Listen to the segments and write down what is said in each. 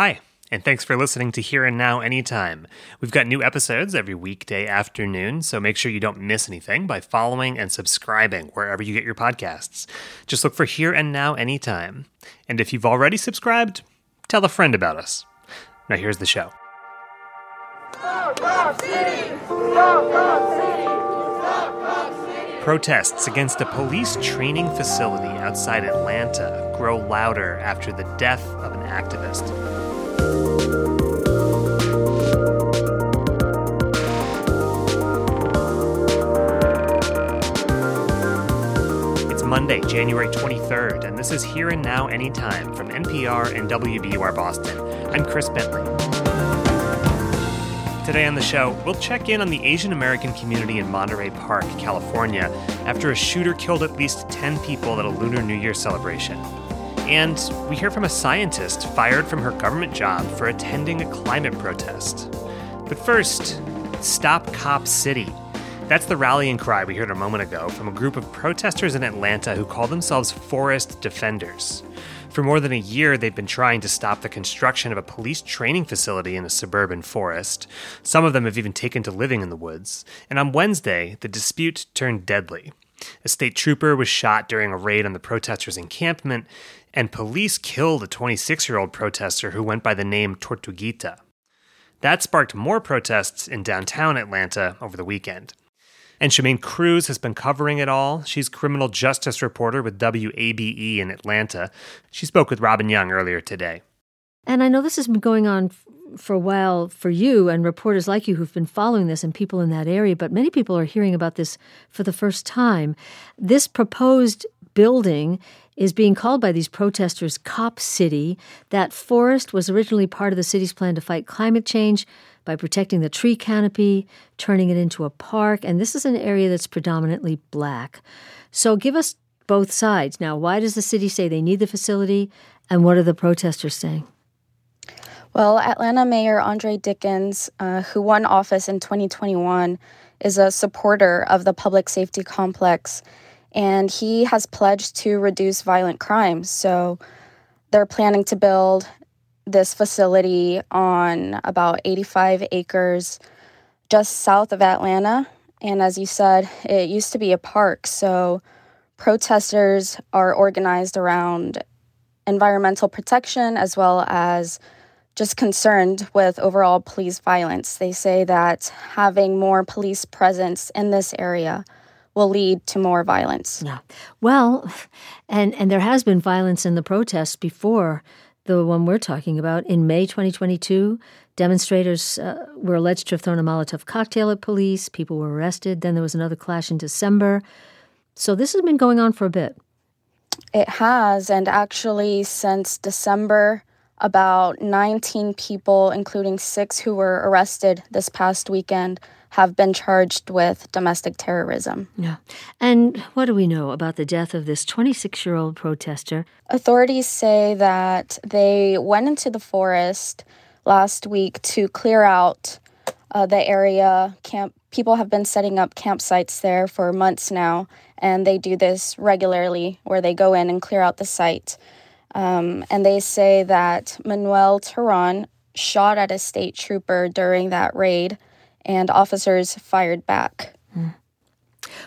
Hi, and thanks for listening to Here and Now Anytime. We've got new episodes every weekday afternoon, so make sure you don't miss anything by following and subscribing wherever you get your podcasts. Just look for Here and Now Anytime. And if you've already subscribed, tell a friend about us. Now, here's the show. Protests against a police training facility outside Atlanta grow louder after the death of an activist. Monday, January 23rd, and this is Here and Now Anytime from NPR and WBUR Boston. I'm Chris Bentley. Today on the show, we'll check in on the Asian American community in Monterey Park, California, after a shooter killed at least 10 people at a Lunar New Year celebration. And we hear from a scientist fired from her government job for attending a climate protest. But first, Stop Cop City. That's the rallying cry we heard a moment ago from a group of protesters in Atlanta who call themselves Forest Defenders. For more than a year, they've been trying to stop the construction of a police training facility in a suburban forest. Some of them have even taken to living in the woods. And on Wednesday, the dispute turned deadly. A state trooper was shot during a raid on the protesters' encampment, and police killed a 26 year old protester who went by the name Tortuguita. That sparked more protests in downtown Atlanta over the weekend. And Shemaine Cruz has been covering it all. She's criminal justice reporter with WABE in Atlanta. She spoke with Robin Young earlier today. And I know this has been going on for a while for you and reporters like you who've been following this and people in that area, but many people are hearing about this for the first time. This proposed building is being called by these protesters Cop City. That forest was originally part of the city's plan to fight climate change by protecting the tree canopy, turning it into a park, and this is an area that's predominantly black. So give us both sides. Now, why does the city say they need the facility, and what are the protesters saying? Well, Atlanta Mayor Andre Dickens, uh, who won office in 2021, is a supporter of the public safety complex, and he has pledged to reduce violent crimes. So they're planning to build this facility on about 85 acres just south of Atlanta. And as you said, it used to be a park. So protesters are organized around environmental protection as well as just concerned with overall police violence. They say that having more police presence in this area will lead to more violence. Yeah. Well, and and there has been violence in the protests before the one we're talking about. In May 2022, demonstrators uh, were alleged to have thrown a Molotov cocktail at police. People were arrested. Then there was another clash in December. So this has been going on for a bit. It has, and actually, since December, about 19 people, including six who were arrested this past weekend, have been charged with domestic terrorism. Yeah. And what do we know about the death of this 26 year old protester? Authorities say that they went into the forest last week to clear out uh, the area. Camp people have been setting up campsites there for months now, and they do this regularly, where they go in and clear out the site. Um, and they say that Manuel Teran shot at a state trooper during that raid and officers fired back. Mm.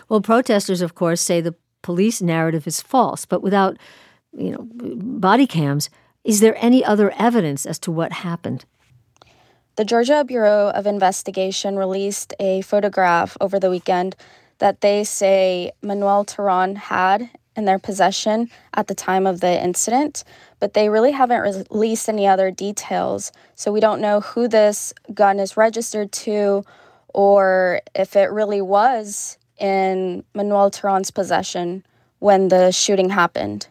Well, protesters, of course, say the police narrative is false, but without, you know, body cams, is there any other evidence as to what happened? The Georgia Bureau of Investigation released a photograph over the weekend that they say Manuel Teran had in their possession at the time of the incident, but they really haven't released any other details. So we don't know who this gun is registered to or if it really was in Manuel Teran's possession when the shooting happened.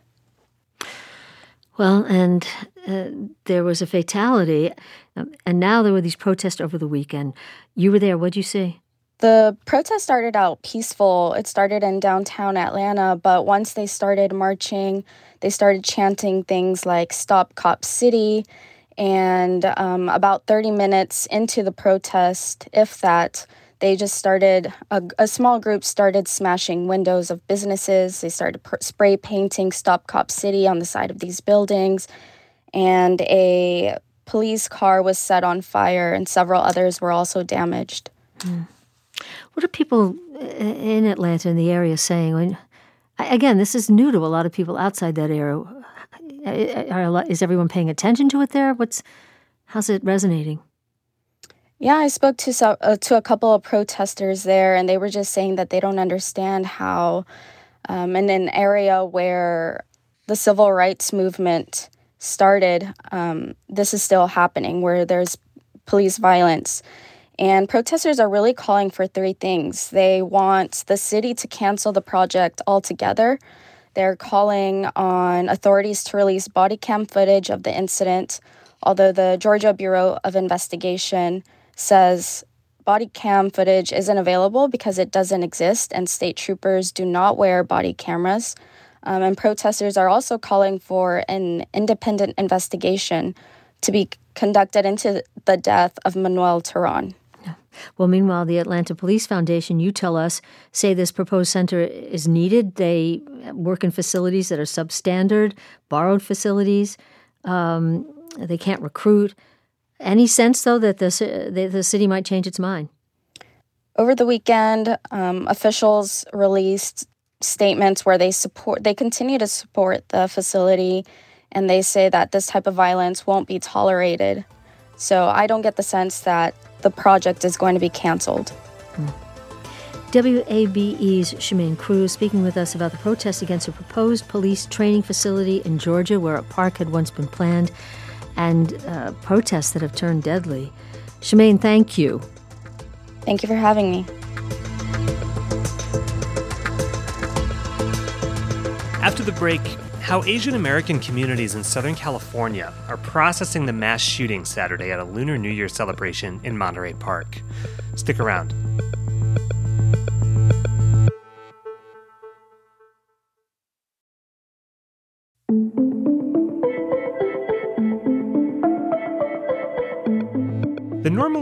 Well, and uh, there was a fatality, um, and now there were these protests over the weekend. You were there. What'd you see? The protest started out peaceful. It started in downtown Atlanta, but once they started marching, they started chanting things like Stop Cop City. And um, about 30 minutes into the protest, if that, they just started, a, a small group started smashing windows of businesses. They started pr- spray painting Stop Cop City on the side of these buildings. And a police car was set on fire, and several others were also damaged. Mm. What are people in Atlanta in the area saying? When, again, this is new to a lot of people outside that area. Is everyone paying attention to it there? What's how's it resonating? Yeah, I spoke to uh, to a couple of protesters there, and they were just saying that they don't understand how, um, in an area where the civil rights movement started, um, this is still happening, where there's police violence. And protesters are really calling for three things. They want the city to cancel the project altogether. They're calling on authorities to release body cam footage of the incident, although the Georgia Bureau of Investigation says body cam footage isn't available because it doesn't exist and state troopers do not wear body cameras. Um, and protesters are also calling for an independent investigation to be conducted into the death of Manuel Teran. Well, meanwhile, the Atlanta Police Foundation, you tell us, say this proposed center is needed. They work in facilities that are substandard, borrowed facilities. Um, they can't recruit. Any sense, though, that the, the, the city might change its mind? Over the weekend, um, officials released statements where they support, they continue to support the facility, and they say that this type of violence won't be tolerated. So I don't get the sense that the project is going to be canceled. WABE's Shemane Cruz speaking with us about the protest against a proposed police training facility in Georgia where a park had once been planned and uh, protests that have turned deadly. Shemaine, thank you. Thank you for having me. After the break, how Asian American communities in Southern California are processing the mass shooting Saturday at a Lunar New Year celebration in Monterey Park. Stick around.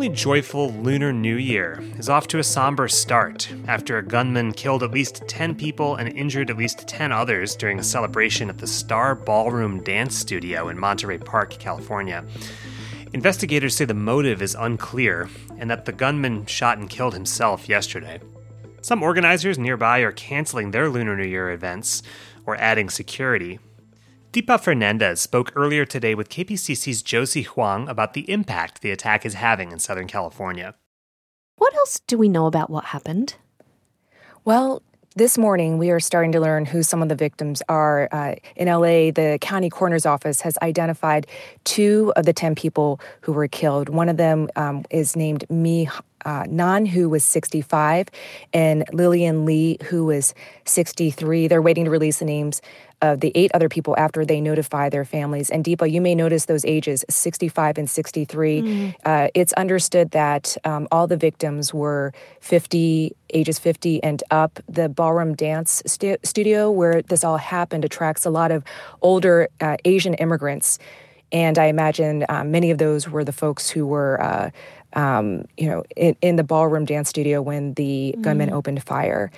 Normally joyful Lunar New Year is off to a somber start after a gunman killed at least 10 people and injured at least 10 others during a celebration at the Star Ballroom Dance Studio in Monterey Park, California. Investigators say the motive is unclear and that the gunman shot and killed himself yesterday. Some organizers nearby are canceling their Lunar New Year events or adding security, Deepa Fernandes spoke earlier today with KPCC's Josie Huang about the impact the attack is having in Southern California. What else do we know about what happened? Well, this morning, we are starting to learn who some of the victims are. Uh, in LA, the county coroner's office has identified two of the 10 people who were killed. One of them um, is named Mi uh, Nan, who was 65, and Lillian Lee, who was 63. They're waiting to release the names of the eight other people after they notify their families. And Deepa, you may notice those ages 65 and 63. Mm. Uh, it's understood that um, all the victims were 50, ages 50 and up. The ballroom dance stu- studio where this all happened attracts a lot of older uh, Asian immigrants. And I imagine um, many of those were the folks who were. Uh, um, you know, in, in, the ballroom dance studio when the mm. gunman opened fire.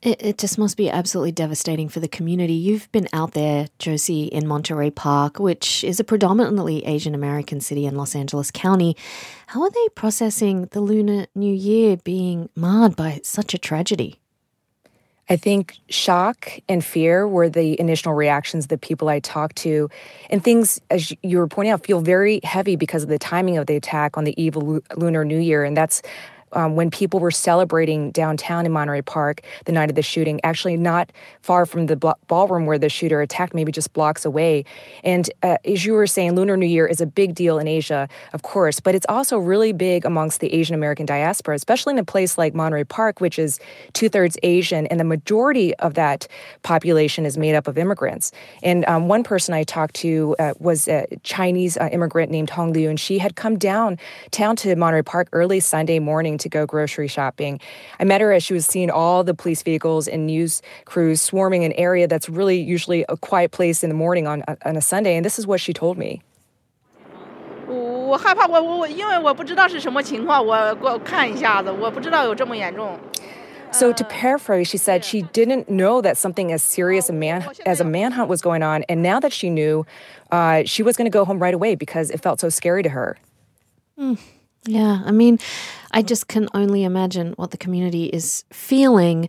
It, it just must be absolutely devastating for the community. You've been out there, Josie, in Monterey Park, which is a predominantly Asian American city in Los Angeles County. How are they processing the Lunar New Year being marred by such a tragedy? I think shock and fear were the initial reactions that people I talked to. And things, as you were pointing out, feel very heavy because of the timing of the attack on the eve of Lunar New Year. And that's um, when people were celebrating downtown in Monterey Park the night of the shooting, actually not far from the ballroom where the shooter attacked, maybe just blocks away. And uh, as you were saying, Lunar New Year is a big deal in Asia, of course, but it's also really big amongst the Asian American diaspora, especially in a place like Monterey Park, which is two thirds Asian, and the majority of that population is made up of immigrants. And um, one person I talked to uh, was a Chinese uh, immigrant named Hong Liu, and she had come down town to Monterey Park early Sunday morning to go grocery shopping. I met her as she was seeing all the police vehicles and news crews swarming an area that's really usually a quiet place in the morning on, on a Sunday, and this is what she told me. 我害怕，我我我，因为我不知道是什么情况，我我看一下子，我不知道有这么严重。 So to paraphrase, she said she didn't know that something as serious a man as a manhunt was going on, and now that she knew, uh, she was going to go home right away because it felt so scary to her. Mm, yeah, I mean, I just can only imagine what the community is feeling.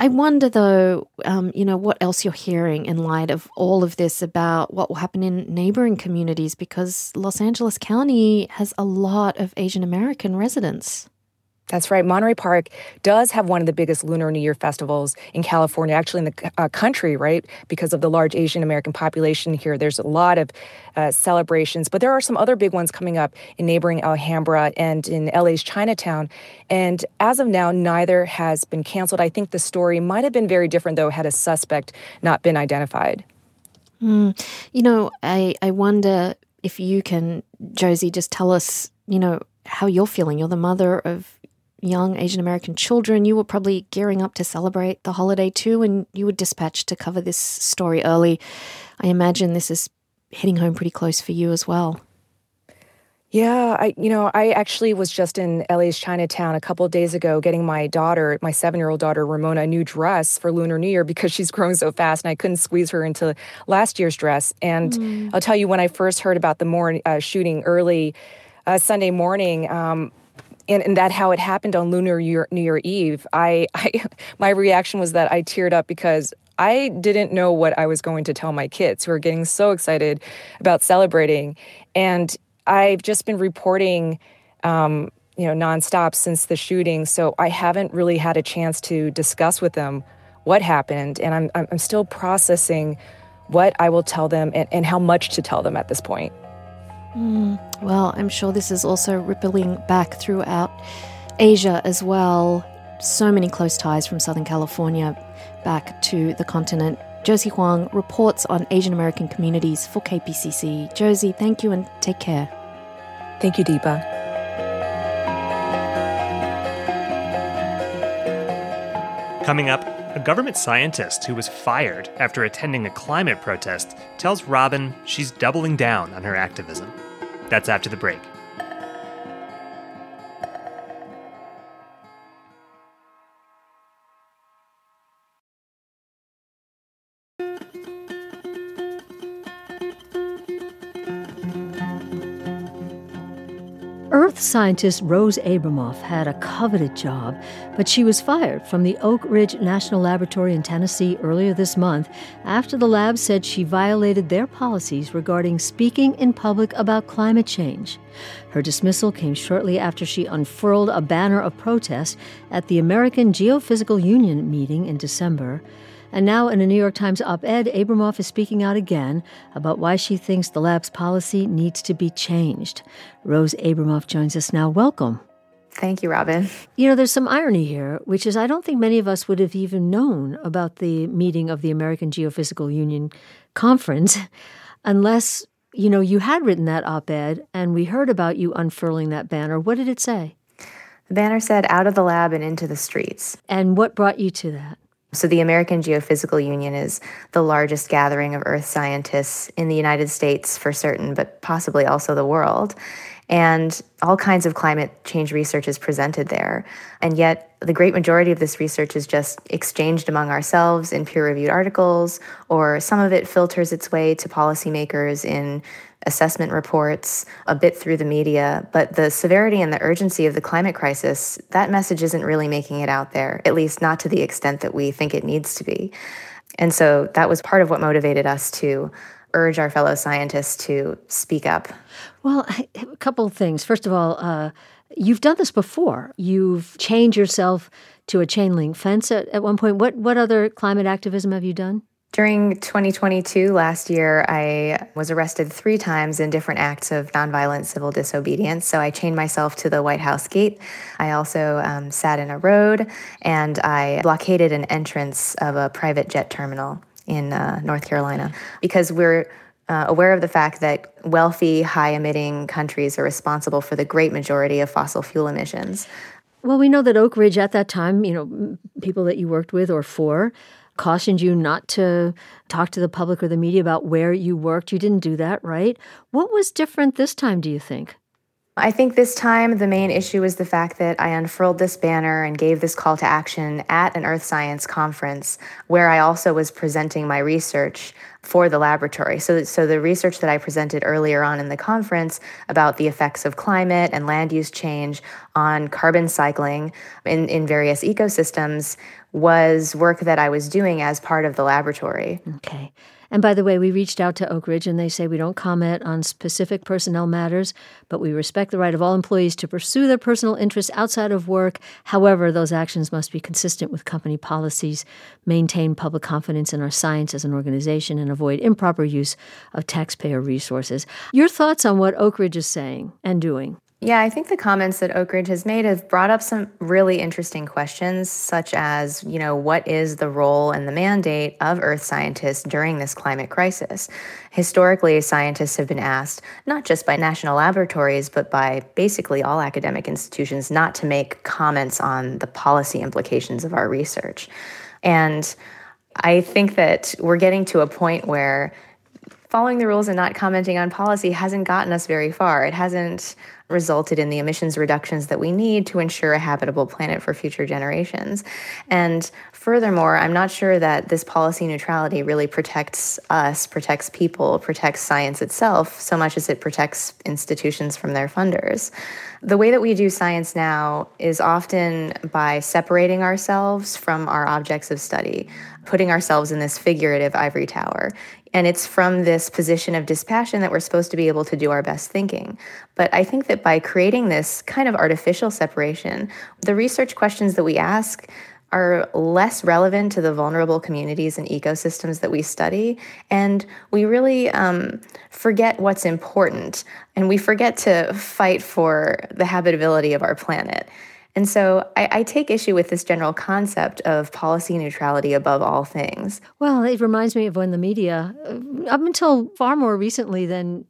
I wonder, though, um, you know, what else you're hearing in light of all of this about what will happen in neighboring communities because Los Angeles County has a lot of Asian American residents. That's right. Monterey Park does have one of the biggest Lunar New Year festivals in California, actually in the uh, country, right? Because of the large Asian American population here. There's a lot of uh, celebrations, but there are some other big ones coming up in neighboring Alhambra and in LA's Chinatown. And as of now, neither has been canceled. I think the story might have been very different, though, had a suspect not been identified. Mm. You know, I, I wonder if you can, Josie, just tell us, you know, how you're feeling. You're the mother of young Asian American children, you were probably gearing up to celebrate the holiday too, and you were dispatched to cover this story early. I imagine this is hitting home pretty close for you as well. Yeah, I you know, I actually was just in LA's Chinatown a couple days ago getting my daughter, my 7-year-old daughter Ramona a new dress for Lunar New Year because she's growing so fast and I couldn't squeeze her into last year's dress. And mm. I'll tell you when I first heard about the morning uh, shooting early uh, Sunday morning, um, and, and that how it happened on Lunar Year, New Year Eve, I, I my reaction was that I teared up because I didn't know what I was going to tell my kids who are getting so excited about celebrating, and I've just been reporting. Um, you know, nonstop since the shooting. So I haven't really had a chance to discuss with them what happened, and I'm I'm still processing what I will tell them and, and how much to tell them at this point. Mm, well, I'm sure this is also rippling back throughout Asia as well. So many close ties from Southern California back to the continent. Josie Huang reports on Asian American communities for KPCC. Josie, thank you and take care. Thank you, Deepa. Coming up, a government scientist who was fired after attending a climate protest tells Robin she's doubling down on her activism. That's after the break. Earth scientist Rose Abramoff had a coveted job, but she was fired from the Oak Ridge National Laboratory in Tennessee earlier this month after the lab said she violated their policies regarding speaking in public about climate change. Her dismissal came shortly after she unfurled a banner of protest at the American Geophysical Union meeting in December. And now, in a New York Times op ed, Abramoff is speaking out again about why she thinks the lab's policy needs to be changed. Rose Abramoff joins us now. Welcome. Thank you, Robin. You know, there's some irony here, which is I don't think many of us would have even known about the meeting of the American Geophysical Union conference unless, you know, you had written that op ed and we heard about you unfurling that banner. What did it say? The banner said, out of the lab and into the streets. And what brought you to that? So, the American Geophysical Union is the largest gathering of earth scientists in the United States for certain, but possibly also the world. And all kinds of climate change research is presented there. And yet, the great majority of this research is just exchanged among ourselves in peer reviewed articles, or some of it filters its way to policymakers in assessment reports, a bit through the media, but the severity and the urgency of the climate crisis, that message isn't really making it out there, at least not to the extent that we think it needs to be. And so that was part of what motivated us to urge our fellow scientists to speak up. Well, a couple of things. First of all, uh, you've done this before. You've chained yourself to a chain link fence at, at one point. What what other climate activism have you done? During 2022, last year, I was arrested three times in different acts of nonviolent civil disobedience. So I chained myself to the White House gate. I also um, sat in a road and I blockaded an entrance of a private jet terminal in uh, North Carolina because we're uh, aware of the fact that wealthy, high emitting countries are responsible for the great majority of fossil fuel emissions. Well, we know that Oak Ridge at that time, you know, people that you worked with or for, cautioned you not to talk to the public or the media about where you worked. You didn't do that, right? What was different this time, do you think? I think this time the main issue was the fact that I unfurled this banner and gave this call to action at an earth science conference where I also was presenting my research for the laboratory. So, so the research that I presented earlier on in the conference about the effects of climate and land use change on carbon cycling in, in various ecosystems was work that I was doing as part of the laboratory. Okay. And by the way, we reached out to Oak Ridge and they say we don't comment on specific personnel matters, but we respect the right of all employees to pursue their personal interests outside of work. However, those actions must be consistent with company policies, maintain public confidence in our science as an organization, and avoid improper use of taxpayer resources. Your thoughts on what Oak Ridge is saying and doing? Yeah, I think the comments that Oak Ridge has made have brought up some really interesting questions, such as, you know, what is the role and the mandate of earth scientists during this climate crisis? Historically, scientists have been asked, not just by national laboratories, but by basically all academic institutions, not to make comments on the policy implications of our research. And I think that we're getting to a point where following the rules and not commenting on policy hasn't gotten us very far. It hasn't resulted in the emissions reductions that we need to ensure a habitable planet for future generations. And furthermore, I'm not sure that this policy neutrality really protects us, protects people, protects science itself so much as it protects institutions from their funders. The way that we do science now is often by separating ourselves from our objects of study, putting ourselves in this figurative ivory tower. And it's from this position of dispassion that we're supposed to be able to do our best thinking. But I think that by creating this kind of artificial separation, the research questions that we ask are less relevant to the vulnerable communities and ecosystems that we study. And we really um, forget what's important. And we forget to fight for the habitability of our planet. And so I, I, take issue with this general concept of policy neutrality above all things. Well, it reminds me of when the media, up until far more recently than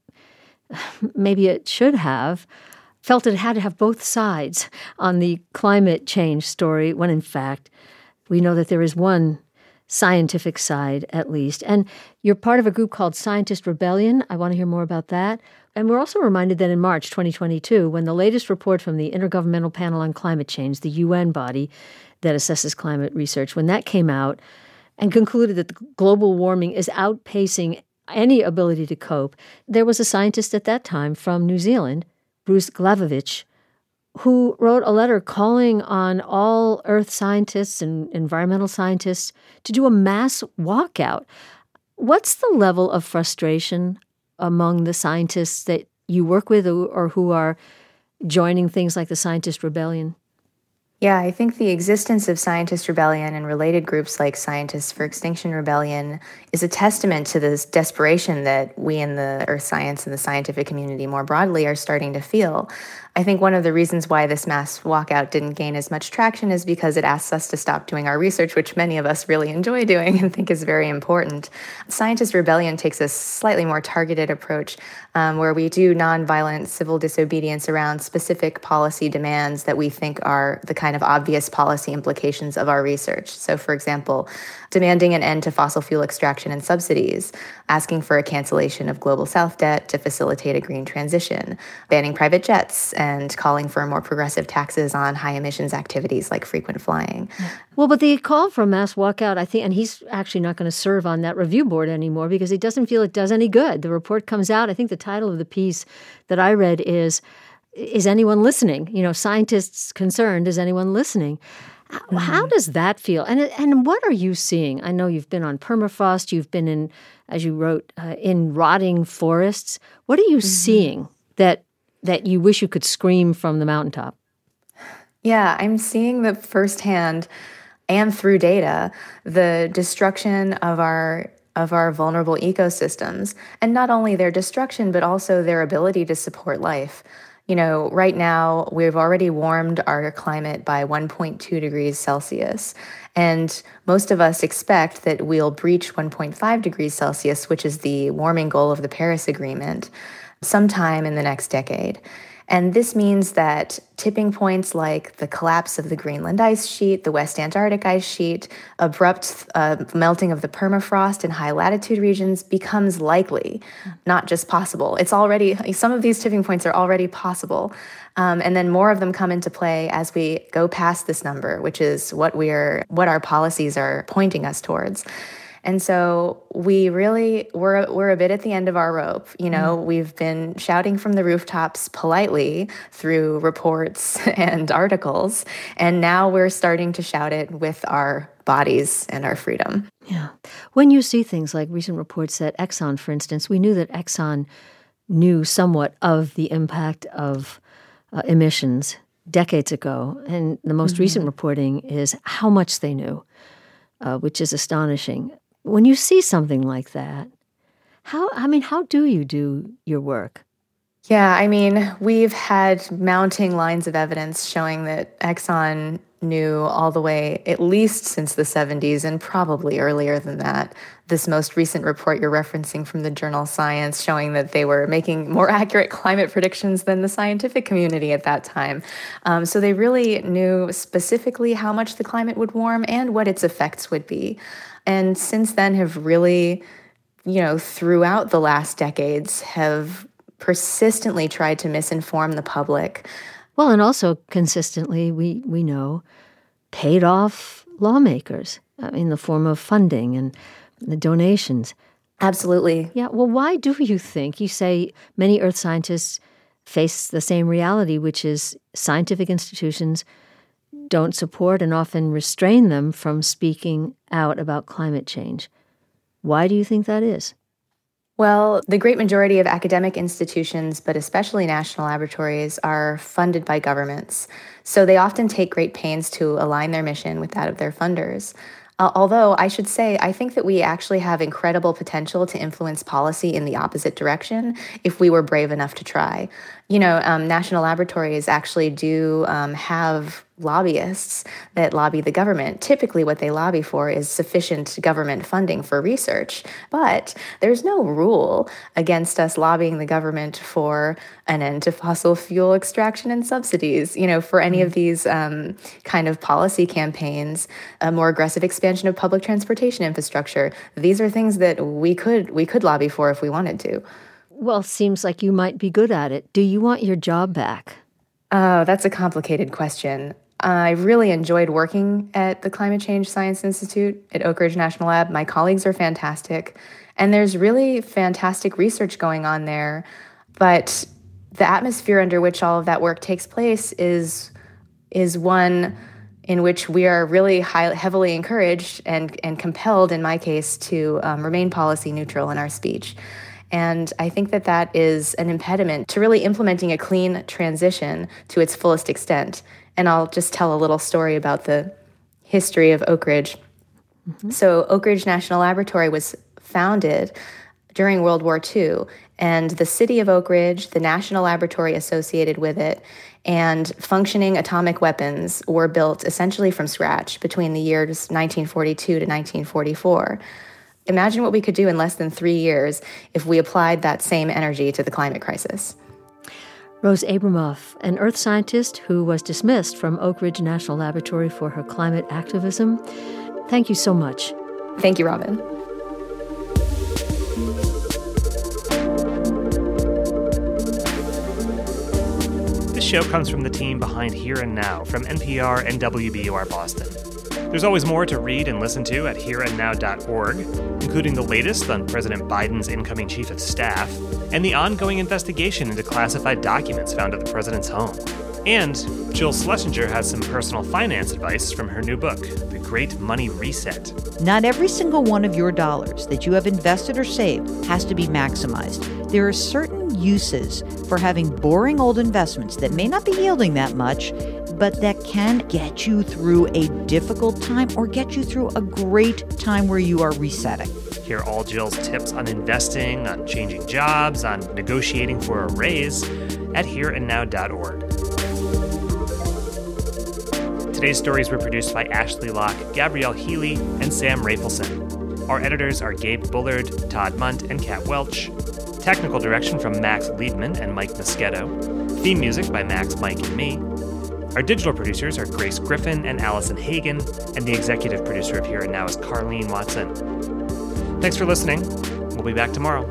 maybe it should have, felt it had to have both sides on the climate change story, when in fact, we know that there is one scientific side at least. And you're part of a group called Scientist Rebellion. I want to hear more about that. And we're also reminded that in March 2022, when the latest report from the Intergovernmental Panel on Climate Change, the UN body that assesses climate research, when that came out and concluded that the global warming is outpacing any ability to cope, there was a scientist at that time from New Zealand, Bruce Glavovic, who wrote a letter calling on all earth scientists and environmental scientists to do a mass walkout. What's the level of frustration among the scientists that you work with or who are joining things like the Scientist Rebellion? Yeah, I think the existence of Scientist Rebellion and related groups like Scientists for Extinction Rebellion is a testament to this desperation that we in the earth science and the scientific community more broadly are starting to feel. I think one of the reasons why this mass walkout didn't gain as much traction is because it asks us to stop doing our research, which many of us really enjoy doing and think is very important. Scientist Rebellion takes a slightly more targeted approach um, where we do nonviolent civil disobedience around specific policy demands that we think are the kind of obvious policy implications of our research. So, for example, demanding an end to fossil fuel extraction and subsidies, asking for a cancellation of global south debt to facilitate a green transition, banning private jets, and calling for more progressive taxes on high emissions activities like frequent flying. Well, but the call for a mass walkout, I think, and he's actually not going to serve on that review board anymore because he doesn't feel it does any good. The report comes out. I think the title of the piece that I read is Is anyone listening? You know, scientists concerned, is anyone listening? Mm-hmm. How does that feel? And and what are you seeing? I know you've been on permafrost. You've been in, as you wrote, uh, in rotting forests. What are you mm-hmm. seeing that that you wish you could scream from the mountaintop? Yeah, I'm seeing the firsthand and through data the destruction of our of our vulnerable ecosystems and not only their destruction but also their ability to support life you know, right now we've already warmed our climate by 1.2 degrees Celsius. And most of us expect that we'll breach 1.5 degrees Celsius, which is the warming goal of the Paris Agreement, sometime in the next decade. And this means that tipping points like the collapse of the Greenland ice sheet, the West Antarctic ice sheet, abrupt uh, melting of the permafrost in high latitude regions becomes likely, not just possible. It's already, some of these tipping points are already possible. Um, and then more of them come into play as we go past this number, which is what we're, what our policies are pointing us towards. And so we really we're we're a bit at the end of our rope. You know, mm. we've been shouting from the rooftops politely through reports and articles, and now we're starting to shout it with our bodies and our freedom. Yeah. When you see things like recent reports that Exxon, for instance, we knew that Exxon knew somewhat of the impact of uh, emissions decades ago, and the most mm-hmm. recent reporting is how much they knew. Uh, which is astonishing when you see something like that, how, I mean, how do you do your work? Yeah, I mean, we've had mounting lines of evidence showing that Exxon knew all the way, at least since the 70s, and probably earlier than that. This most recent report you're referencing from the journal Science showing that they were making more accurate climate predictions than the scientific community at that time. Um, so they really knew specifically how much the climate would warm and what its effects would be and since then have really you know throughout the last decades have persistently tried to misinform the public. Well and also consistently we we know paid off lawmakers uh, in the form of funding and the donations. Absolutely. Yeah well why do you think you say many earth scientists face the same reality which is scientific institutions don't support and often restrain them from speaking out about climate change. Why do you think that is? Well, the great majority of academic institutions, but especially national laboratories, are funded by governments. So they often take great pains to align their mission with that of their funders. Uh, although I should say, I think that we actually have incredible potential to influence policy in the opposite direction if we were brave enough to try. You know, um, national laboratories actually do um, have lobbyists that lobby the government. Typically, what they lobby for is sufficient government funding for research. But there's no rule against us lobbying the government for an end to fossil fuel extraction and subsidies. You know, for any of mm-hmm. these um, kind of policy campaigns, a more aggressive expansion of public transportation infrastructure. These are things that we could we could lobby for if we wanted to. Well, seems like you might be good at it. Do you want your job back? Oh, that's a complicated question. I really enjoyed working at the Climate Change Science Institute at Oak Ridge National Lab. My colleagues are fantastic, and there's really fantastic research going on there. But the atmosphere under which all of that work takes place is is one in which we are really high, heavily encouraged and, and compelled, in my case, to um, remain policy neutral in our speech. And I think that that is an impediment to really implementing a clean transition to its fullest extent. And I'll just tell a little story about the history of Oak Ridge. Mm-hmm. So, Oak Ridge National Laboratory was founded during World War II, and the city of Oak Ridge, the national laboratory associated with it, and functioning atomic weapons were built essentially from scratch between the years 1942 to 1944. Imagine what we could do in less than three years if we applied that same energy to the climate crisis. Rose Abramoff, an earth scientist who was dismissed from Oak Ridge National Laboratory for her climate activism. Thank you so much. Thank you, Robin. This show comes from the team behind Here and Now from NPR and WBUR Boston. There's always more to read and listen to at hereandnow.org, including the latest on President Biden's incoming chief of staff and the ongoing investigation into classified documents found at the president's home. And Jill Schlesinger has some personal finance advice from her new book, The Great Money Reset. Not every single one of your dollars that you have invested or saved has to be maximized. There are certain uses for having boring old investments that may not be yielding that much but that can get you through a difficult time or get you through a great time where you are resetting. Hear all Jill's tips on investing, on changing jobs, on negotiating for a raise at hereandnow.org. Today's stories were produced by Ashley Locke, Gabrielle Healy, and Sam Rafelson. Our editors are Gabe Bullard, Todd Mundt, and Kat Welch. Technical direction from Max Liebman and Mike Moschetto. Theme music by Max, Mike, and me. Our digital producers are Grace Griffin and Allison Hagen, and the executive producer of Here and Now is Carleen Watson. Thanks for listening. We'll be back tomorrow.